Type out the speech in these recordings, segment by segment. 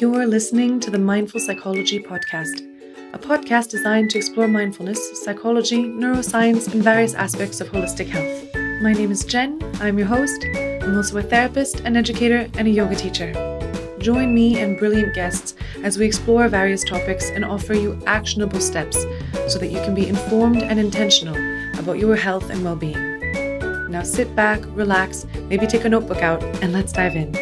You're listening to the Mindful Psychology Podcast, a podcast designed to explore mindfulness, psychology, neuroscience, and various aspects of holistic health. My name is Jen. I'm your host. I'm also a therapist, an educator, and a yoga teacher. Join me and brilliant guests as we explore various topics and offer you actionable steps so that you can be informed and intentional about your health and well being. Now sit back, relax, maybe take a notebook out, and let's dive in.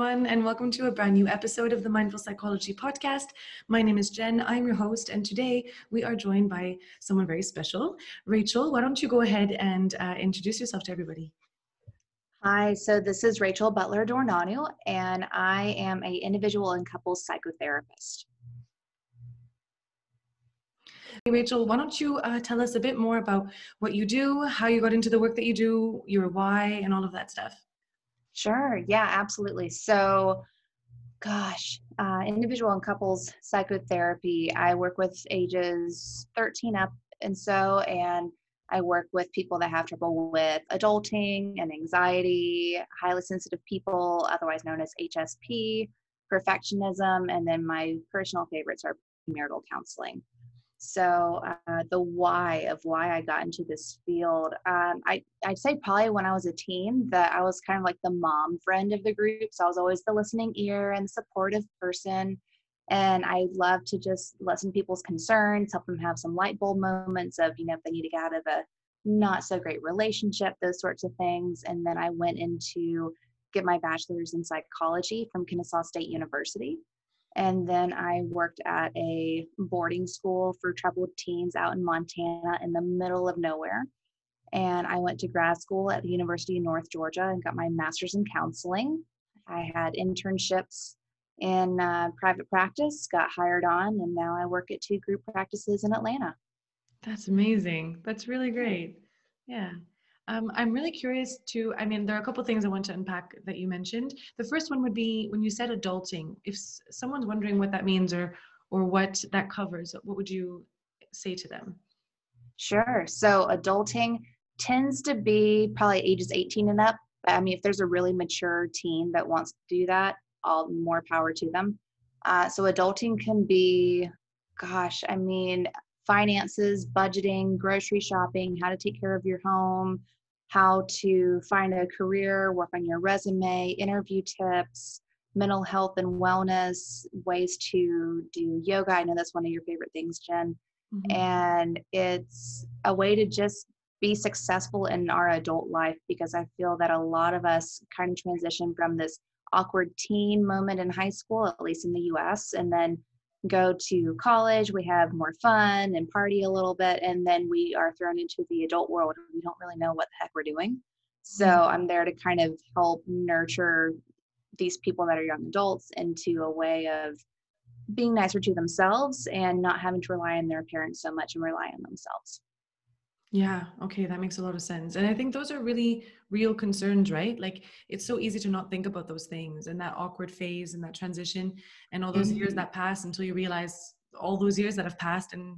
Everyone, and welcome to a brand new episode of the Mindful Psychology Podcast. My name is Jen. I'm your host, and today we are joined by someone very special. Rachel, why don't you go ahead and uh, introduce yourself to everybody? Hi, so this is Rachel Butler Dorneanu, and I am a individual and couples psychotherapist. Hey, Rachel, why don't you uh, tell us a bit more about what you do, how you got into the work that you do, your why, and all of that stuff? Sure. Yeah, absolutely. So, gosh, uh, individual and couples psychotherapy. I work with ages 13 up and so, and I work with people that have trouble with adulting and anxiety, highly sensitive people, otherwise known as HSP, perfectionism, and then my personal favorites are marital counseling. So uh, the why of why I got into this field, um, I I'd say probably when I was a teen that I was kind of like the mom friend of the group. So I was always the listening ear and supportive person, and I love to just listen to people's concerns, help them have some light bulb moments of you know if they need to get out of a not so great relationship, those sorts of things. And then I went into get my bachelor's in psychology from Kennesaw State University. And then I worked at a boarding school for troubled teens out in Montana in the middle of nowhere. And I went to grad school at the University of North Georgia and got my master's in counseling. I had internships in uh, private practice, got hired on, and now I work at two group practices in Atlanta. That's amazing. That's really great. Yeah. Um, I'm really curious to, I mean, there are a couple things I want to unpack that you mentioned. The first one would be when you said adulting, if someone's wondering what that means or, or what that covers, what would you say to them? Sure. So adulting tends to be probably ages 18 and up. But I mean, if there's a really mature teen that wants to do that, all more power to them. Uh, so adulting can be, gosh, I mean, finances, budgeting, grocery shopping, how to take care of your home, how to find a career, work on your resume, interview tips, mental health and wellness, ways to do yoga. I know that's one of your favorite things, Jen. Mm-hmm. And it's a way to just be successful in our adult life because I feel that a lot of us kind of transition from this awkward teen moment in high school, at least in the US, and then go to college, we have more fun and party a little bit, and then we are thrown into the adult world. We don't really know what the heck we're doing. So mm-hmm. I'm there to kind of help nurture these people that are young adults into a way of being nicer to themselves and not having to rely on their parents so much and rely on themselves. Yeah, okay, that makes a lot of sense. And I think those are really real concerns, right? Like it's so easy to not think about those things and that awkward phase and that transition and all those mm-hmm. years that pass until you realize all those years that have passed and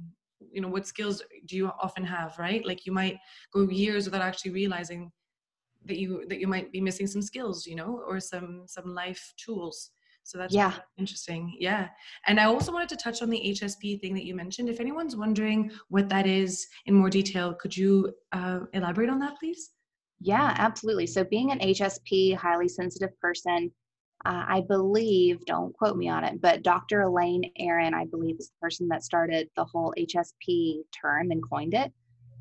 you know what skills do you often have, right? Like you might go years without actually realizing that you that you might be missing some skills, you know, or some some life tools. So that's yeah. interesting. Yeah. And I also wanted to touch on the HSP thing that you mentioned. If anyone's wondering what that is in more detail, could you uh, elaborate on that, please? Yeah, absolutely. So, being an HSP, highly sensitive person, uh, I believe, don't quote me on it, but Dr. Elaine Aron, I believe, is the person that started the whole HSP term and coined it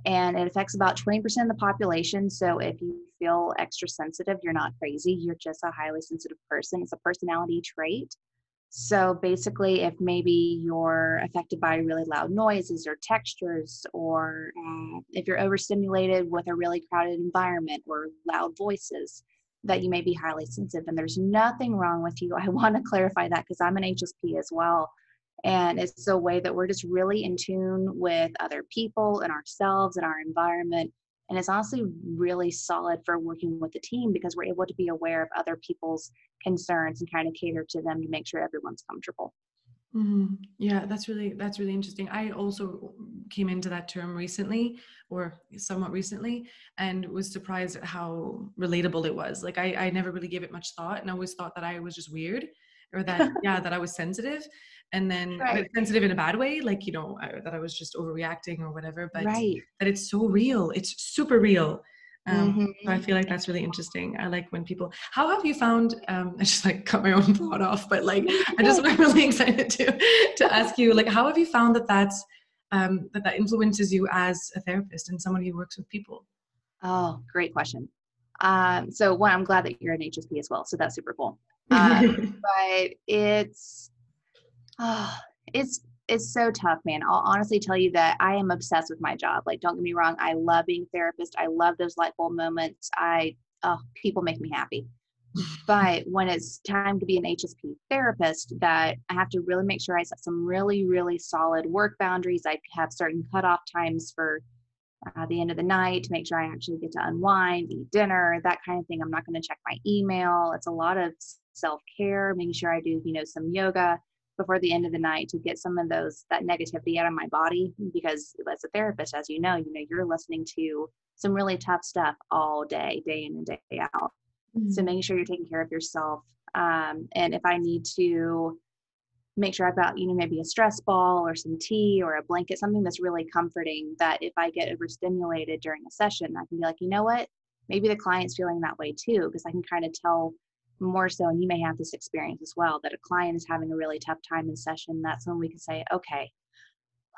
and it affects about 20% of the population. So if you feel extra sensitive, you're not crazy, you're just a highly sensitive person. It's a personality trait. So basically, if maybe you're affected by really loud noises or textures, or uh, if you're overstimulated with a really crowded environment or loud voices, that you may be highly sensitive. And there's nothing wrong with you. I want to clarify that because I'm an HSP as well. And it's a way that we're just really in tune with other people and ourselves and our environment And it's honestly really solid for working with the team because we're able to be aware of other people's concerns and kind of cater to them to make sure everyone's comfortable. Mm-hmm. Yeah, that's really that's really interesting. I also came into that term recently, or somewhat recently, and was surprised at how relatable it was. Like I, I never really gave it much thought, and I always thought that I was just weird, or that yeah, that I was sensitive, and then right. sensitive in a bad way, like you know I, that I was just overreacting or whatever. But right. that it's so real, it's super real, um, mm-hmm. so I feel like that's really interesting. I like when people. How have you found? Um, I just like cut my own thought off, but like I just am really excited to to ask you like how have you found that that's um, that that influences you as a therapist and someone who works with people? Oh, great question. Um, so one, I'm glad that you're an HSP as well, so that's super cool. Um, but it's oh, it's it's so tough, man. I'll honestly tell you that I am obsessed with my job. Like, don't get me wrong, I love being a therapist. I love those light bulb moments. I, oh, people make me happy. But when it's time to be an HSP therapist, that I have to really make sure I set some really, really solid work boundaries. I have certain cutoff times for uh, the end of the night to make sure I actually get to unwind, eat dinner, that kind of thing. I'm not going to check my email. It's a lot of self care, making sure I do, you know, some yoga before the end of the night to get some of those that negativity out of my body because as a therapist as you know you know you're listening to some really tough stuff all day day in and day out. Mm-hmm. so making sure you're taking care of yourself. Um, and if i need to make sure i've got you know maybe a stress ball or some tea or a blanket something that's really comforting that if i get overstimulated during a session i can be like you know what? Maybe the client's feeling that way too because i can kind of tell more so, and you may have this experience as well, that a client is having a really tough time in session, that's when we can say, okay,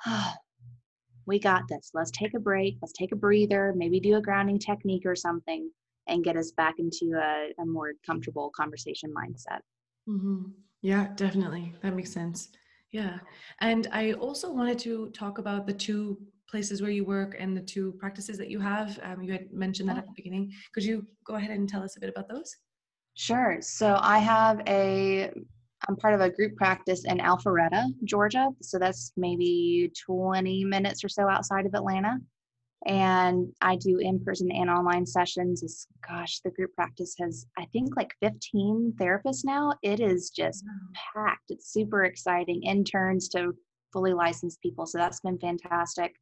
we got this. Let's take a break. Let's take a breather, maybe do a grounding technique or something, and get us back into a, a more comfortable conversation mindset. Mm-hmm. Yeah, definitely. That makes sense. Yeah. And I also wanted to talk about the two places where you work and the two practices that you have. Um, you had mentioned that at the beginning. Could you go ahead and tell us a bit about those? Sure. So I have a, I'm part of a group practice in Alpharetta, Georgia. So that's maybe 20 minutes or so outside of Atlanta. And I do in person and online sessions. It's, gosh, the group practice has, I think, like 15 therapists now. It is just packed. It's super exciting. Interns to fully licensed people. So that's been fantastic.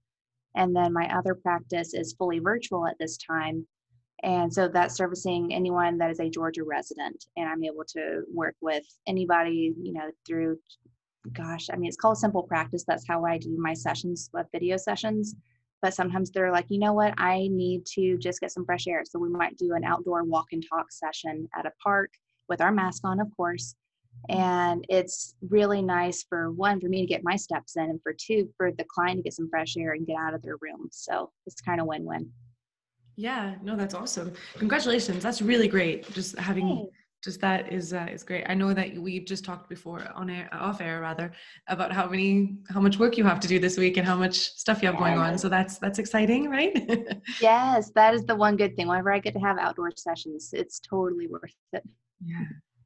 And then my other practice is fully virtual at this time. And so that's servicing anyone that is a Georgia resident. And I'm able to work with anybody, you know, through, gosh, I mean, it's called Simple Practice. That's how I do my sessions, with video sessions. But sometimes they're like, you know what, I need to just get some fresh air. So we might do an outdoor walk and talk session at a park with our mask on, of course. And it's really nice for one, for me to get my steps in, and for two, for the client to get some fresh air and get out of their room. So it's kind of win win. Yeah, no, that's awesome. Congratulations. That's really great. Just having just that is uh, is great. I know that we've just talked before on air, off air rather, about how many how much work you have to do this week and how much stuff you have going on. So that's that's exciting, right? yes, that is the one good thing. Whenever I get to have outdoor sessions, it's totally worth it. Yeah.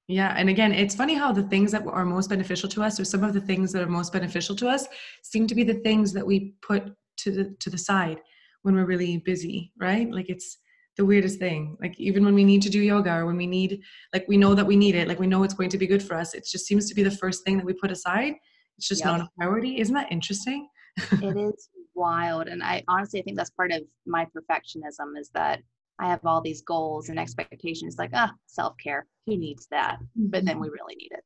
Yeah, and again, it's funny how the things that are most beneficial to us, or some of the things that are most beneficial to us, seem to be the things that we put to the to the side when we're really busy, right? Like it's the weirdest thing. Like even when we need to do yoga or when we need, like we know that we need it, like we know it's going to be good for us. It just seems to be the first thing that we put aside. It's just yep. not a priority. Isn't that interesting? it is wild. And I honestly I think that's part of my perfectionism is that I have all these goals and expectations like, ah, self-care. Who needs that? But then we mm-hmm. really need it.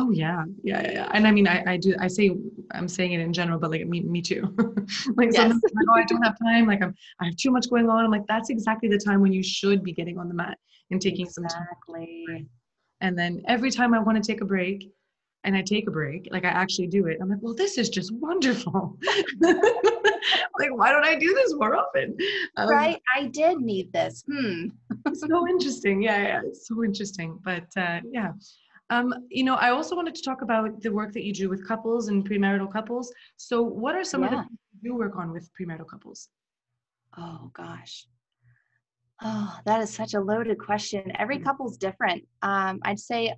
Oh yeah, yeah, yeah. And I mean, I, I do. I say I'm saying it in general, but like me, me too. like yes. sometimes like, oh, I don't have time. Like I'm, I have too much going on. I'm like, that's exactly the time when you should be getting on the mat and taking exactly. some time. Exactly. And then every time I want to take a break, and I take a break, like I actually do it. I'm like, well, this is just wonderful. like, why don't I do this more often? Um, right. I did need this. Hmm. so interesting. Yeah, yeah. It's so interesting. But uh, yeah. Um, you know, I also wanted to talk about the work that you do with couples and premarital couples. So, what are some yeah. of the things you work on with premarital couples? Oh gosh, oh that is such a loaded question. Every mm-hmm. couple's different. Um, I'd say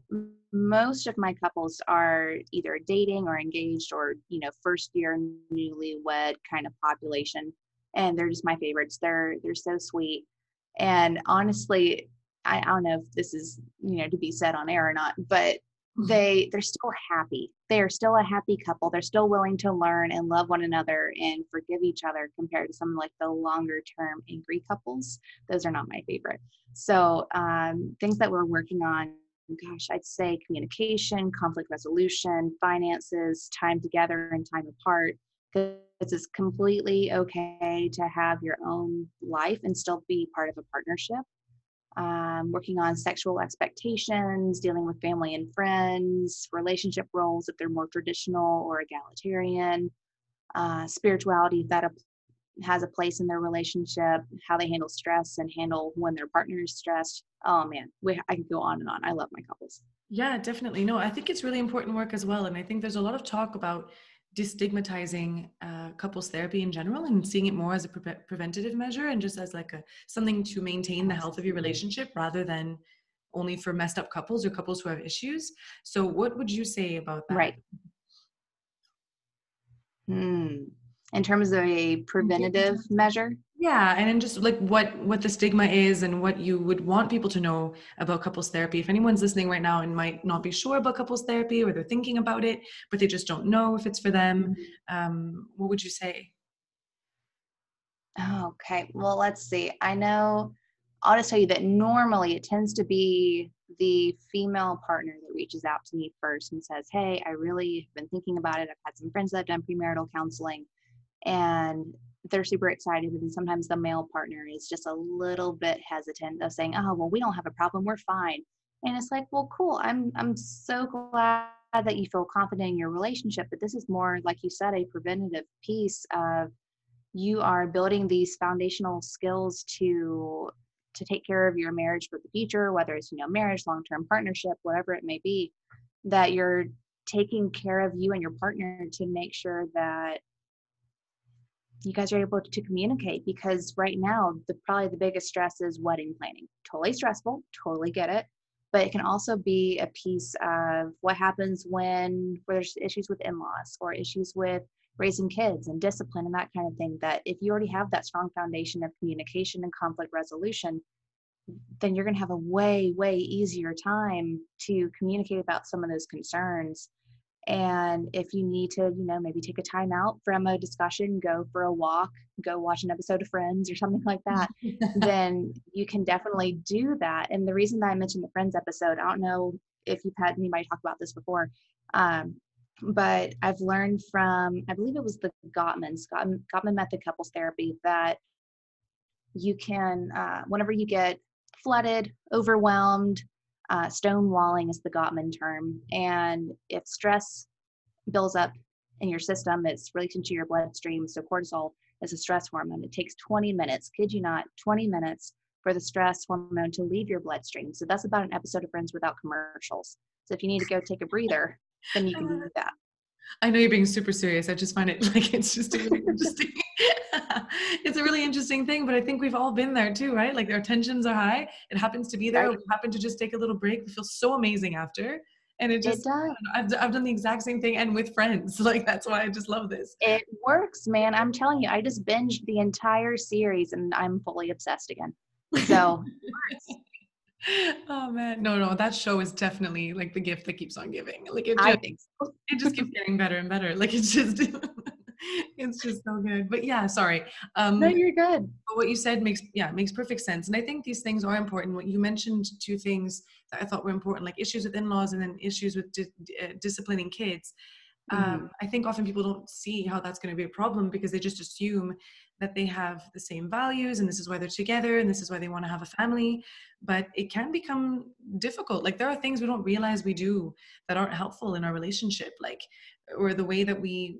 most of my couples are either dating or engaged or you know first year newlywed kind of population. and they're just my favorites. They're they're so sweet. And honestly, I, I don't know if this is you know to be said on air or not, but mm-hmm. they they're still happy. They are still a happy couple. They're still willing to learn and love one another and forgive each other compared to some like the longer term angry couples. Those are not my favorite. So um, things that we're working on gosh, I'd say communication, conflict resolution, finances, time together and time apart. Because it's completely okay to have your own life and still be part of a partnership. Um, working on sexual expectations, dealing with family and friends, relationship roles if they're more traditional or egalitarian, uh, spirituality if that has a place in their relationship, how they handle stress and handle when their partner is stressed. Oh man, we, I can go on and on. I love my couples. Yeah, definitely. No, I think it's really important work as well. And I think there's a lot of talk about destigmatizing uh, couples therapy in general and seeing it more as a pre- preventative measure and just as like a something to maintain the health of your relationship rather than only for messed up couples or couples who have issues. So what would you say about that? Right. Hmm in terms of a preventative measure yeah and then just like what what the stigma is and what you would want people to know about couples therapy. If anyone's listening right now and might not be sure about couples therapy or they're thinking about it but they just don't know if it's for them mm-hmm. um, what would you say? Okay well let's see. I know i'll just tell you that normally it tends to be the female partner that reaches out to me first and says hey i really have been thinking about it. I've had some friends that have done premarital counseling and they're super excited and sometimes the male partner is just a little bit hesitant of saying oh well we don't have a problem we're fine. And it's like well cool i'm i'm so glad that you feel confident in your relationship but this is more like you said a preventative piece of you are building these foundational skills to to take care of your marriage for the future whether it's you know marriage long-term partnership whatever it may be that you're taking care of you and your partner to make sure that you guys are able to communicate because right now the probably the biggest stress is wedding planning. Totally stressful totally get it but it can also be a piece of what happens when there's issues with in-laws or issues with raising kids and discipline and that kind of thing that if you already have that strong foundation of communication and conflict resolution then you're going to have a way way easier time to communicate about some of those concerns and if you need to, you know, maybe take a time out from a discussion, go for a walk, go watch an episode of Friends or something like that, then you can definitely do that. And the reason that I mentioned the Friends episode, I don't know if you've had anybody talk about this before, um, but I've learned from, I believe it was the Gottmans, Gottman, Gottman Method Couples Therapy, that you can, uh, whenever you get flooded, overwhelmed, uh, stonewalling is the Gottman term. And if stress builds up in your system, it's released into your bloodstream. So cortisol is a stress hormone. It takes 20 minutes, kid you not, 20 minutes for the stress hormone to leave your bloodstream. So that's about an episode of Friends without commercials. So if you need to go take a breather, then you can do that. I know you're being super serious. I just find it like it's just really interesting. it's a really interesting thing, but I think we've all been there too, right? Like our tensions are high. It happens to be there. Right. We happen to just take a little break. We feel so amazing after. And it just, it does. I've, I've done the exact same thing and with friends. Like, that's why I just love this. It works, man. I'm telling you, I just binged the entire series and I'm fully obsessed again. So, oh man. No no that show is definitely like the gift that keeps on giving. Like it just, so. it just keeps getting better and better. Like it's just it's just so good. But yeah sorry. Um no you're good. what you said makes yeah makes perfect sense. And i think these things are important. What you mentioned two things that i thought were important like issues with in-laws and then issues with di- uh, disciplining kids. Mm-hmm. um, I think often people don't see how that's going to be a problem because they just assume that they have the same values and this is why they're together and this is why they want to have a family but it can become difficult. Like there are things we don't realize we do that aren't helpful in our relationship like or the way that we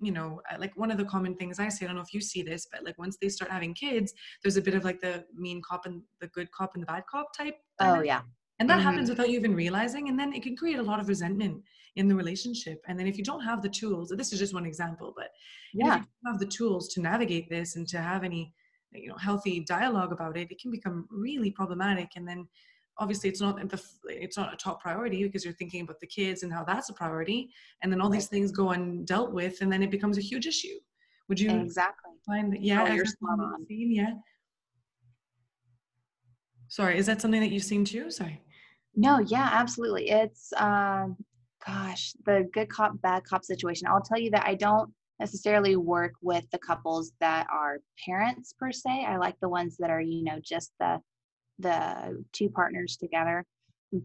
you know like one of the common things i say i don't know if you see this but like once they start having kids there's a bit of like the mean cop and the good cop and the bad cop type oh yeah and that mm-hmm. happens without you even realizing and then it can create a lot of resentment in the relationship and then if you don't have the tools this is just one example but yeah if you have the tools to navigate this and to have any you know healthy dialogue about it it can become really problematic and then obviously it's not the it's not a top priority because you're thinking about the kids and how that's a priority and then all these things go undealt with and then it becomes a huge issue Would you exactly find that? Yeah, oh, you're spot on. Seen, yeah. Sorry, is that something that you've seen too? Sorry. No, yeah, absolutely. It's um, gosh, the good cop, bad cop situation. I'll tell you that I don't necessarily work with the couples that are parents per se. I like the ones that are, you know, just the the two partners together.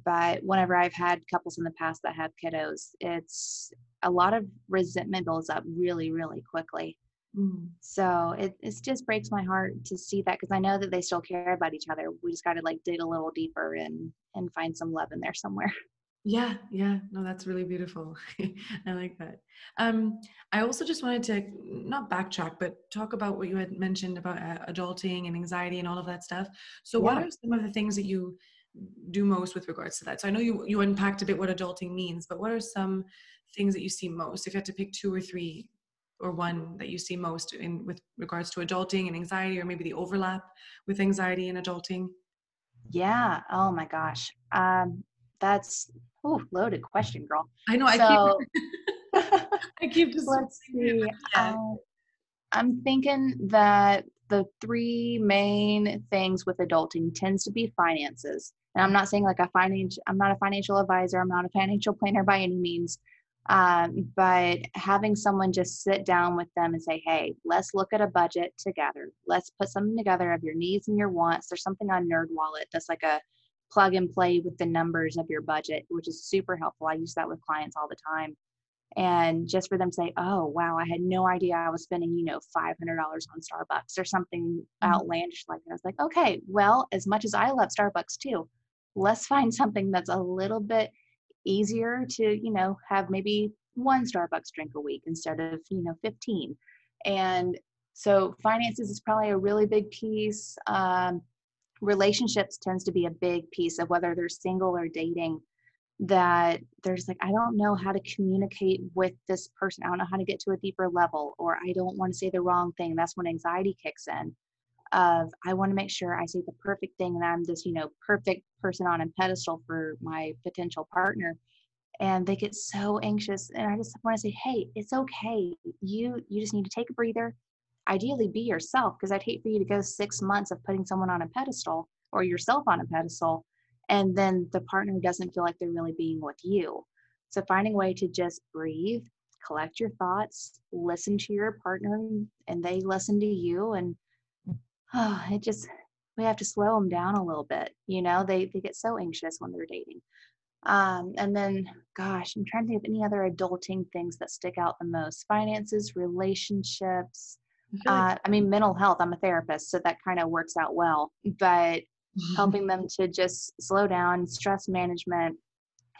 But whenever I've had couples in the past that have kiddos, it's a lot of resentment builds up really, really quickly. Mm. So it, it just breaks my heart to see that because I know that they still care about each other. We just got to like dig a little deeper and and find some love in there somewhere. Yeah, yeah, no, that's really beautiful. I like that. Um, I also just wanted to not backtrack, but talk about what you had mentioned about uh, adulting and anxiety and all of that stuff. So, yeah. what are some of the things that you do most with regards to that? So, I know you you unpacked a bit what adulting means, but what are some things that you see most? If you had to pick two or three or one that you see most in with regards to adulting and anxiety, or maybe the overlap with anxiety and adulting? Yeah. Oh my gosh. Um, that's oh loaded question, girl. I know. So, I keep. I keep just. Let's see. Yeah. Uh, I'm thinking that the three main things with adulting tends to be finances. And I'm not saying like a financial. I'm not a financial advisor. I'm not a financial planner by any means. Um, but having someone just sit down with them and say, hey, let's look at a budget together. Let's put something together of your needs and your wants. There's something on NerdWallet that's like a plug and play with the numbers of your budget, which is super helpful. I use that with clients all the time. And just for them to say, oh, wow, I had no idea I was spending, you know, $500 on Starbucks or something mm-hmm. outlandish like that. I was like, okay, well, as much as I love Starbucks too, let's find something that's a little bit easier to, you know, have maybe one Starbucks drink a week instead of, you know, 15. And so finances is probably a really big piece. Um, relationships tends to be a big piece of whether they're single or dating that there's like i don't know how to communicate with this person i don't know how to get to a deeper level or i don't want to say the wrong thing that's when anxiety kicks in of i want to make sure i say the perfect thing and i'm this you know perfect person on a pedestal for my potential partner. And they get so anxious and i just want to say hey it's okay. You you just need to take a breather. Ideally be yourself because i'd hate for you to go six months of putting someone on a pedestal or yourself on a pedestal and then the partner doesn't feel like they're really being with you. So finding a way to just breathe collect your thoughts listen to your partner and they listen to you and oh, it just we have to slow them down a little bit you know? They they get so anxious when they're dating. Um, and then gosh i'm trying to think of any other adulting things that stick out the most. Finances relationships uh, i mean mental health i'm a therapist so that kind of works out well but helping them to just slow down stress management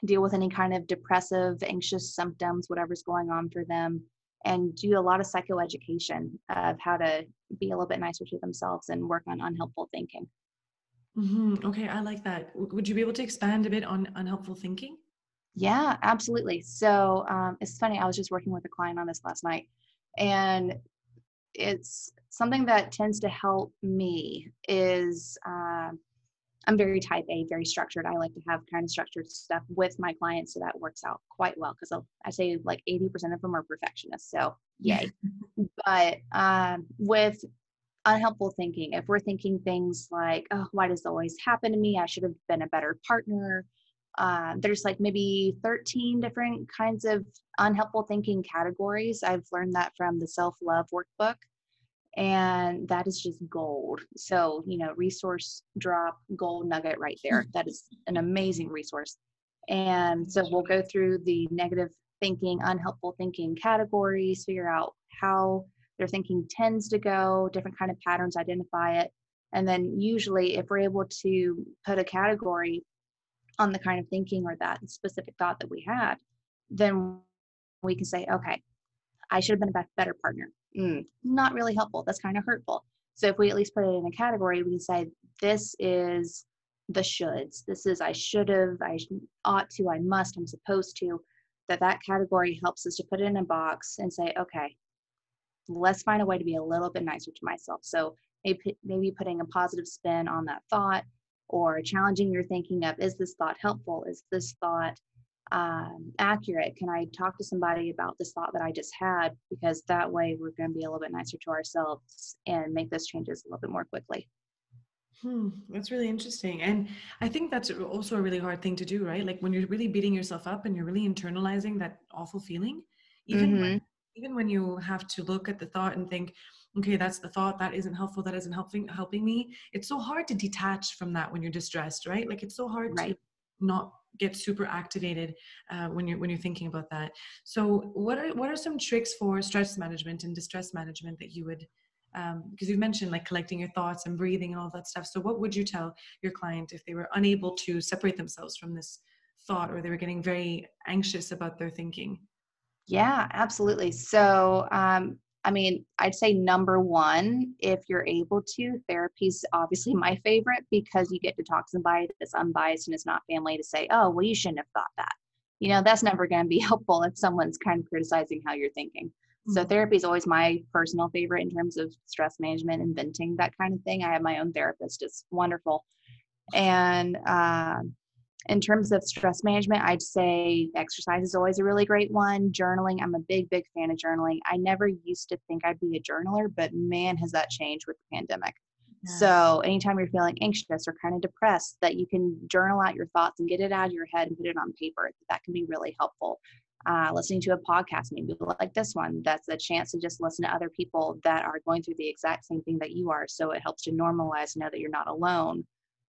deal with any kind of depressive anxious symptoms whatever's going on for them and do a lot of psychoeducation of how to be a little bit nicer to themselves and work on unhelpful thinking. Mm-hmm. Okay, I like that. Would you be able to expand a bit on unhelpful thinking? Yeah, absolutely. So um, it's funny. I was just working with a client on this last night, and it's something that tends to help me is uh, I'm very type A, very structured. I like to have kind of structured stuff with my clients, so that works out quite well because I say like 80% of them are perfectionists. So yay. but um, with unhelpful thinking, if we're thinking things like, oh, why does this always happen to me? I should have been a better partner. Uh, there's like maybe 13 different kinds of unhelpful thinking categories. I've learned that from the self love workbook and that is just gold. So you know resource drop gold nugget right there. That is an amazing resource. And so we'll go through the negative thinking unhelpful thinking categories figure out how their thinking tends to go different kind of patterns identify it. And then usually if we're able to put a category on the kind of thinking or that specific thought that we had then we can say okay i should have been a better partner mm, not really helpful. That's kind of hurtful. So if we at least put it in a category, we can say this is the shoulds. This is I should have, I ought to, I must, I'm supposed to. That that category helps us to put it in a box and say, okay, let's find a way to be a little bit nicer to myself. So maybe maybe putting a positive spin on that thought or challenging your thinking of is this thought helpful? Is this thought um, accurate? Can I talk to somebody about this thought that I just had? Because that way we're going to be a little bit nicer to ourselves and make those changes a little bit more quickly. Hmm, that's really interesting. And I think that's also a really hard thing to do, right? Like when you're really beating yourself up and you're really internalizing that awful feeling, even mm-hmm. when, even when you have to look at the thought and think, okay, that's the thought, that isn't helpful, that isn't helping helping me. It's so hard to detach from that when you're distressed, right? Like it's so hard right. to not get super activated uh, when you're when you're thinking about that. So what are what are some tricks for stress management and distress management that you would um, because you've mentioned like collecting your thoughts and breathing and all that stuff. So, what would you tell your client if they were unable to separate themselves from this thought or they were getting very anxious about their thinking? Yeah, absolutely. So, um, I mean, I'd say number one, if you're able to, therapy's obviously my favorite because you get to talk to somebody that's unbiased and it's not family to say, oh, well, you shouldn't have thought that. You know, that's never going to be helpful if someone's kind of criticizing how you're thinking. So mm-hmm. therapy is always my personal favorite in terms of stress management and venting, that kind of thing. I have my own therapist; it's wonderful. And uh, in terms of stress management, I'd say exercise is always a really great one. Journaling, I'm a big, big fan of journaling. I never used to think I'd be a journaler, but man, has that changed with the pandemic. Yeah. So anytime you're feeling anxious or kind of depressed, that you can journal out your thoughts and get it out of your head and put it on paper. That can be really helpful uh, listening to a podcast, maybe like this one, that's a chance to just listen to other people that are going through the exact same thing that you are. So it helps to normalize, know that you're not alone.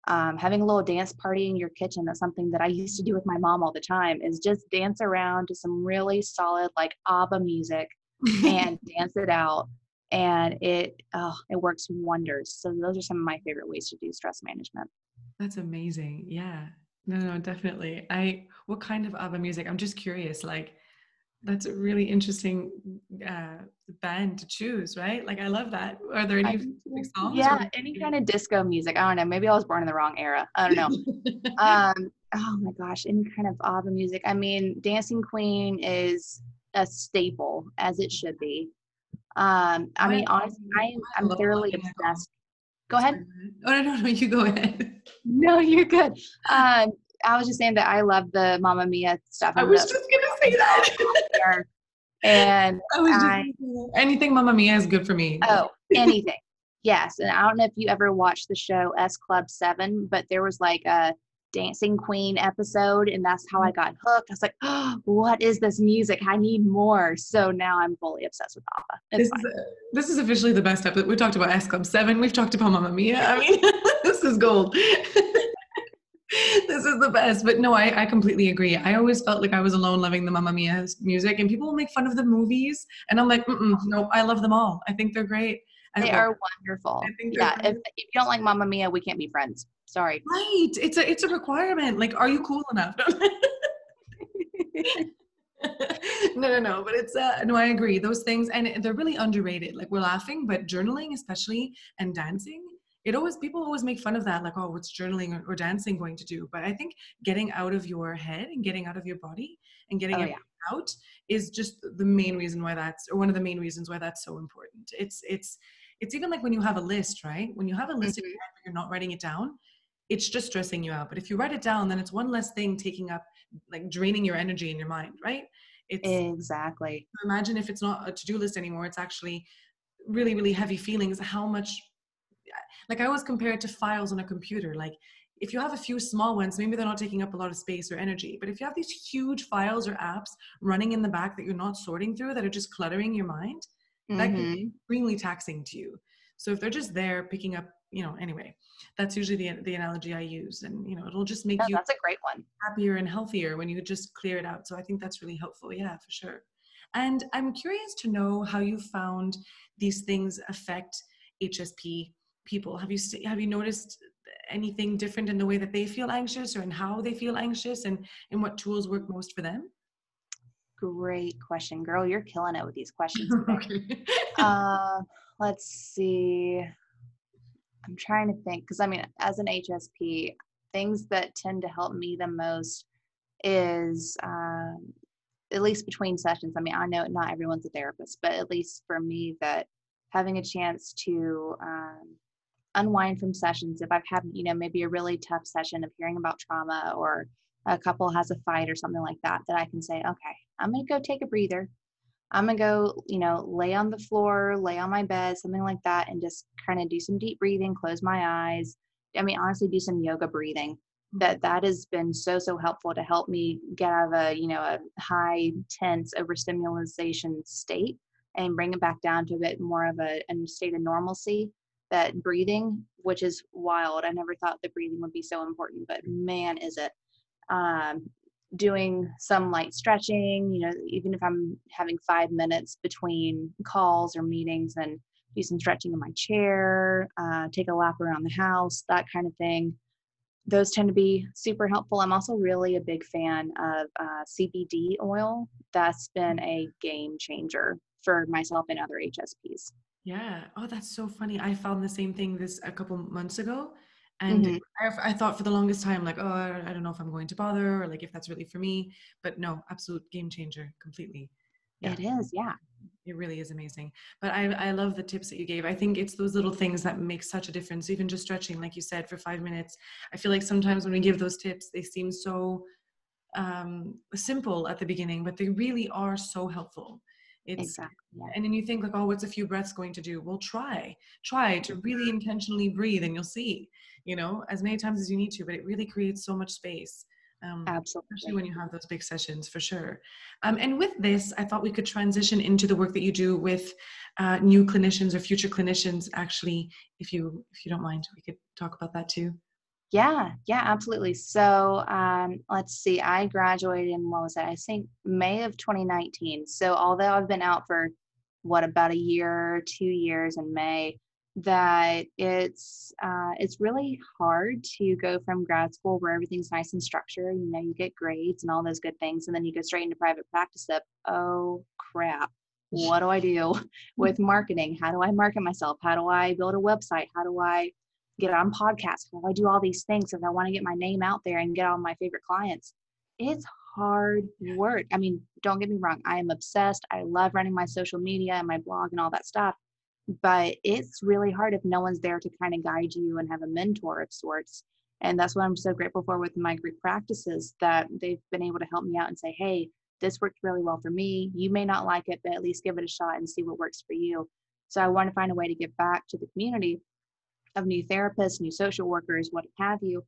Um, having a little dance party in your kitchen, that's something that I used to do with my mom all the time, is just dance around to some really solid, like ABBA music and dance it out. And it, oh, it works wonders. So those are some of my favorite ways to do stress management. That's amazing. Yeah. No, no, definitely. I what kind of ABBA music? I'm just curious. Like, that's a really interesting uh, band to choose, right? Like, I love that. Are there any songs? Yeah, any kind of disco music. I don't know. Maybe I was born in the wrong era. I don't know. um, oh my gosh, any kind of ABBA music. I mean, Dancing Queen is a staple, as it should be. Um, I mean, honestly, I, I'm thoroughly obsessed Go ahead. Oh no, no, no, you go ahead. No, you're good. Um, I was just saying that I love the Mamma Mia stuff. I was just gonna say that. and I was I, anything Mamma Mia is good for me. Oh, anything. yes, and I don't know if you ever watched the show S Club Seven, but there was like a Dancing Queen episode, and that's how I mm-hmm. got hooked. I was like, oh, "What is this music? I need more." So now I'm fully obsessed with ABBA. It's this, is, this is officially the best episode. We talked about S Club Seven. We've talked about Mamma Mia. I mean, this is gold. this is the best. But no, I, I completely agree. I always felt like I was alone loving the Mamma Mia music, and people will make fun of the movies, and I'm like, no, I love them all. I think they're great. They are wonderful. Yeah, if, if you don't like Mamma Mia, we can't be friends. Sorry. Right. It's a it's a requirement. Like, are you cool enough? no, no, no. But it's uh no, I agree. Those things and they're really underrated. Like we're laughing, but journaling, especially and dancing, it always people always make fun of that, like, oh, what's journaling or, or dancing going to do? But I think getting out of your head and getting out of your body and getting oh, it yeah. out is just the main reason why that's or one of the main reasons why that's so important. It's it's it's even like when you have a list, right? When you have a list mm-hmm. you're not writing it down, it's just stressing you out. But if you write it down, then it's one less thing taking up, like draining your energy in your mind, right? It's exactly. Imagine if it's not a to-do list anymore. It's actually really, really heavy feelings. How much? Like I always compare it to files on a computer. Like if you have a few small ones, maybe they're not taking up a lot of space or energy. But if you have these huge files or apps running in the back that you're not sorting through, that are just cluttering your mind, mm-hmm. that can be extremely taxing to you. So if they're just there picking up you know anyway that's usually the, the analogy i use and you know it'll just make you that's a great one happier and healthier when you just clear it out so i think that's really helpful yeah for sure and i'm curious to know how you found these things affect hsp people have you have you noticed anything different in the way that they feel anxious or in how they feel anxious and and what tools work most for them great question girl you're killing it with these questions okay. uh, let's see I'm trying to think because I mean, as an HSP, things that tend to help me the most is um, at least between sessions. I mean, I know not everyone's a therapist, but at least for me, that having a chance to um, unwind from sessions, if I've had, you know, maybe a really tough session of hearing about trauma or a couple has a fight or something like that, that I can say, okay, I'm going to go take a breather. I'm going to go, you know, lay on the floor, lay on my bed, something like that, and just kind of do some deep breathing, close my eyes. I mean, honestly, do some yoga breathing. That that has been so so helpful to help me get out of a you know a high tense overstimulation state and bring it back down to a bit more of a, a state of normalcy that breathing which is wild i never thought the breathing would be so important but man is it um, doing some light stretching, you know, even if I'm having five minutes between calls or meetings and do some stretching in my chair, uh, take a lap around the house, that kind of thing. Those tend to be super helpful. I'm also really a big fan of uh, CBD oil. That's been a game changer for myself and other HSPs. Yeah. Oh, that's so funny. I found the same thing this a couple months ago and mm-hmm. I, I, thought for the longest time like oh I, don't know if i'm going to bother or like if that's really for me but no absolute game changer completely yeah. it is yeah it really is amazing but I, I love the tips that you gave i think it's those little things that make such a difference even just stretching like you said for five minutes i feel like sometimes when we give those tips they seem so um, simple at the beginning but they really are so helpful it's exactly. and then you think like oh what's a few breaths going to do well try try to really intentionally breathe and you'll see you know as many times as you need to but it really creates so much space um, Absolutely. Especially when you have those big sessions, for sure. Um, and with this, I thought we could transition into the work that you do with uh, new clinicians or future clinicians. Actually, if you if you don't mind, we could talk about that too. Yeah, yeah, absolutely. So um, let's see, I graduated in what was that? I think May of 2019. So although I've been out for what about a year, two years in May, that it's uh, it's really hard to go from grad school where everything's nice and structured. You know, you get grades and all those good things, and then you go straight into private practice. Up, oh crap! What do I do with marketing? How do I market myself? How do I build a website? How do I get on podcasts, how I do all these things if I want to get my name out there and get all my favorite clients. It's hard work. I mean, don't get me wrong, I am obsessed. I love running my social media and my blog and all that stuff. But it's really hard if no one's there to kind of guide you and have a mentor of sorts. And that's what I'm so grateful for with my group practices that they've been able to help me out and say, hey, this worked really well for me. You may not like it, but at least give it a shot and see what works for you. So I want to find a way to give back to the community of new therapists, new social workers, what have you,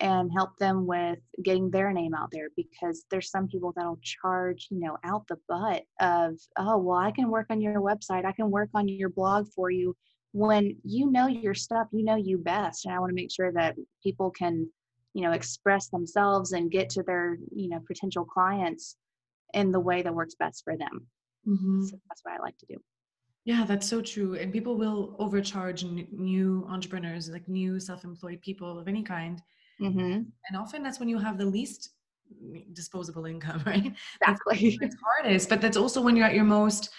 and help them with getting their name out there because there's some people that'll charge, you know, out the butt of, oh, well, I can work on your website, I can work on your blog for you when you know your stuff, you know you best. And I want to make sure that people can, you know, express themselves and get to their, you know, potential clients in the way that works best for them. Mm-hmm. So that's what I like to do. Yeah, that's so true. And people will overcharge n- new entrepreneurs, like new self employed people of any kind. Mm-hmm. And often that's when you have the least disposable income, right? Exactly. It's hardest, but that's also when you're at your most,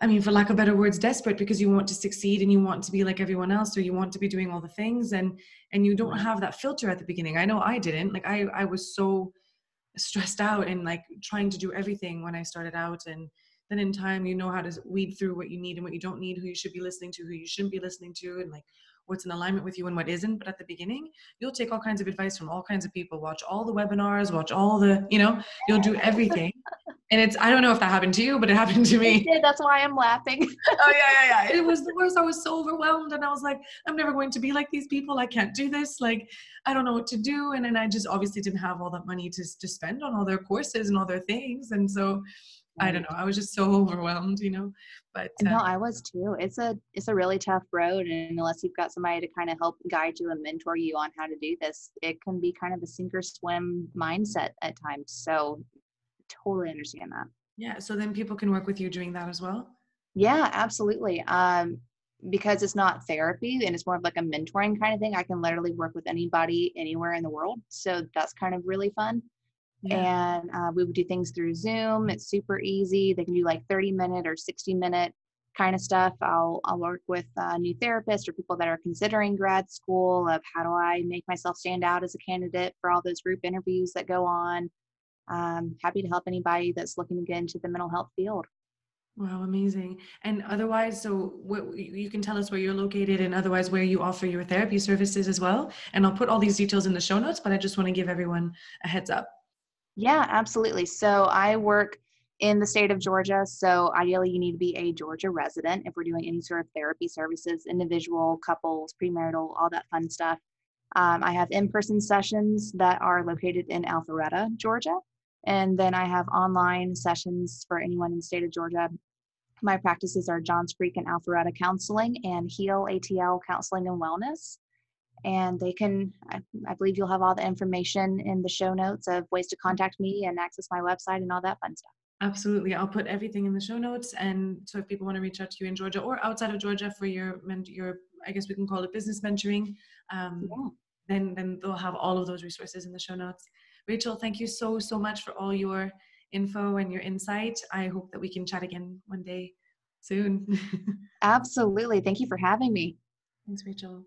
I mean, for lack of better words, desperate because you want to succeed and you want to be like everyone else, or you want to be doing all the things, and and you don't have that filter at the beginning. I know I didn't. Like I, I was so stressed out and like trying to do everything when I started out, and then in time you know how to weed through what you need and what you don't need who you should be listening to who you shouldn't be listening to and like what's in alignment with you and what isn't. But at the beginning you'll take all kinds of advice from all kinds of people watch all the webinars watch all the you know you'll do everything. And it's i don't know if that happened to you but it happened to me. did, that's why i'm laughing. Oh yeah yeah yeah. It was the worst. I was so overwhelmed and i was like i'm never going to be like these people. I can't do this. Like i don't know what to do. And then i just obviously didn't have all that money to, to spend on all their courses and all their things. And so I don't know. I was just so overwhelmed, you know. But uh, no, I was too. It's a it's a really tough road, and unless you've got somebody to kind of help guide you and mentor you on how to do this, it can be kind of a sink or swim mindset at times. So, totally understand that. Yeah. So then people can work with you doing that as well. Yeah, absolutely. Um, because it's not therapy and it's more of like a mentoring kind of thing. I can literally work with anybody anywhere in the world. So that's kind of really fun. Yeah. And uh, we would do things through Zoom. It's super easy. They can do like 30 minute or 60 minute kind of stuff. I'll, I'll work with uh, new therapists or people that are considering grad school of how do I make myself stand out as a candidate for all those group interviews that go on. Um, happy to help anybody that's looking to get into the mental health field. Wow, amazing. And otherwise, so what, you can tell us where you're located and otherwise where you offer your therapy services as well. And I'll put all these details in the show notes, but I just want to give everyone a heads up. Yeah, absolutely. So I work in the state of Georgia. So ideally, you need to be a Georgia resident if we're doing any sort of therapy services, individual, couples, premarital, all that fun stuff. Um, I have in person sessions that are located in Alpharetta, Georgia. And then I have online sessions for anyone in the state of Georgia. My practices are Johns Creek and Alpharetta Counseling and Heal ATL Counseling and Wellness. And they can, I, I believe you'll have all the information in the show notes of ways to contact me and access my website and all that fun stuff. Absolutely. I'll put everything in the show notes. And so if people want to reach out to you in Georgia or outside of Georgia for your, your I guess we can call it business mentoring, um, yeah. then, then they'll have all of those resources in the show notes. Rachel, thank you so, so much for all your info and your insight. I hope that we can chat again one day soon. Absolutely. Thank you for having me. Thanks, Rachel.